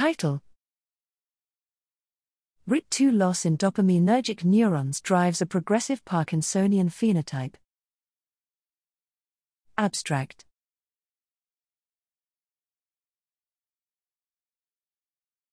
Title RIT2 loss in dopaminergic neurons drives a progressive Parkinsonian phenotype. Abstract